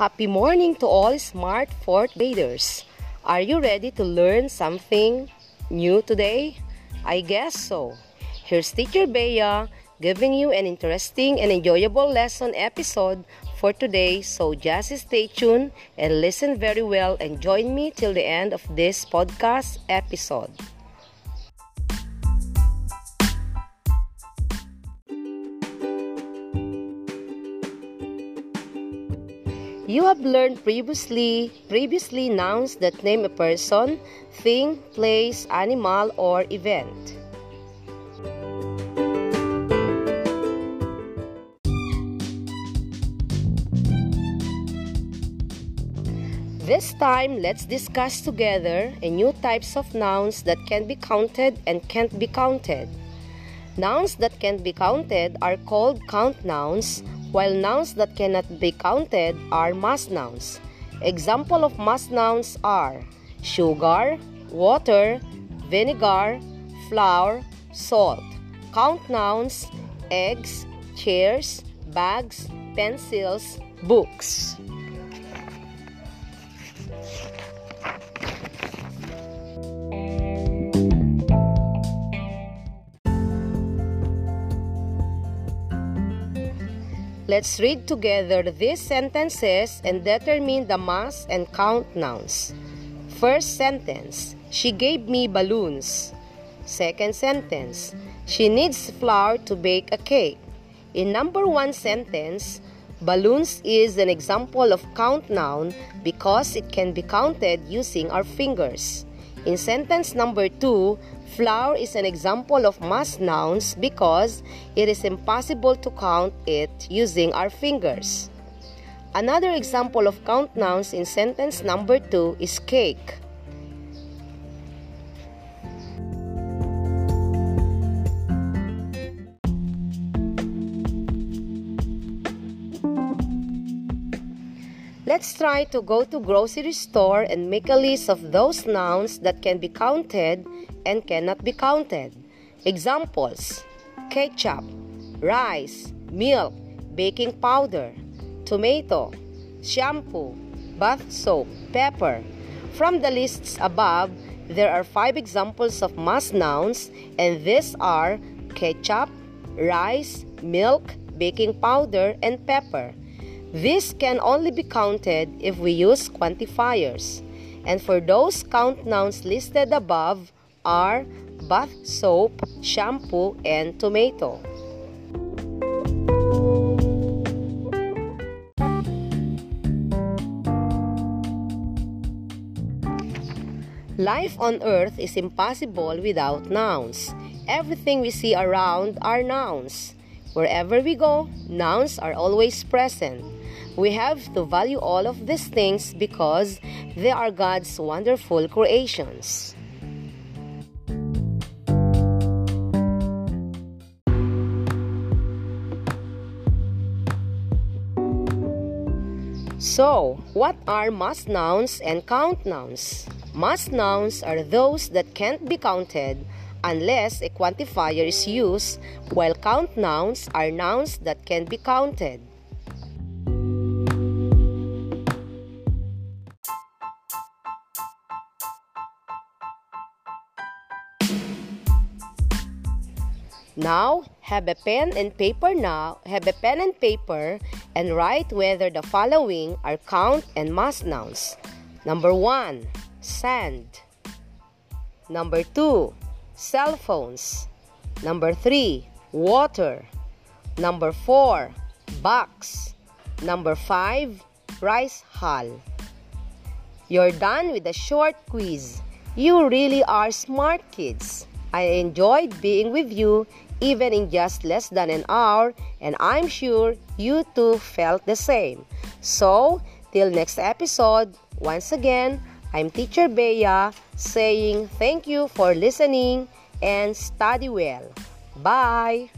Happy morning to all smart fourth graders. Are you ready to learn something new today? I guess so. Here's Teacher Bea giving you an interesting and enjoyable lesson episode for today, so just stay tuned and listen very well and join me till the end of this podcast episode. You have learned previously previously nouns that name a person, thing, place, animal, or event. This time, let's discuss together a new types of nouns that can be counted and can't be counted. Nouns that can be counted are called count nouns while nouns that cannot be counted are mass nouns. Example of mass nouns are sugar, water, vinegar, flour, salt. Count nouns eggs, chairs, bags, pencils, books. Let's read together these sentences and determine the mass and count nouns. First sentence, she gave me balloons. Second sentence, she needs flour to bake a cake. In number one sentence, balloons is an example of count noun because it can be counted using our fingers. In sentence number two, Flour is an example of mass nouns because it is impossible to count it using our fingers. Another example of count nouns in sentence number 2 is cake. Let's try to go to grocery store and make a list of those nouns that can be counted and cannot be counted. Examples ketchup, rice, milk, baking powder, tomato, shampoo, bath soap, pepper. From the lists above, there are five examples of mass nouns, and these are ketchup, rice, milk, baking powder, and pepper. This can only be counted if we use quantifiers. And for those count nouns listed above, are bath soap, shampoo, and tomato. Life on earth is impossible without nouns. Everything we see around are nouns. Wherever we go, nouns are always present. We have to value all of these things because they are God's wonderful creations. So, what are mass nouns and count nouns? Mass nouns are those that can't be counted unless a quantifier is used, while count nouns are nouns that can be counted. Now, have a pen and paper now, have a pen and paper and write whether the following are count and mass nouns. Number 1, sand. Number 2, cell phones. Number 3, water. Number 4, box. Number 5, rice hull. You're done with the short quiz. You really are smart kids. I enjoyed being with you even in just less than an hour, and I'm sure you too felt the same. So, till next episode, once again, I'm Teacher Bea saying thank you for listening and study well. Bye!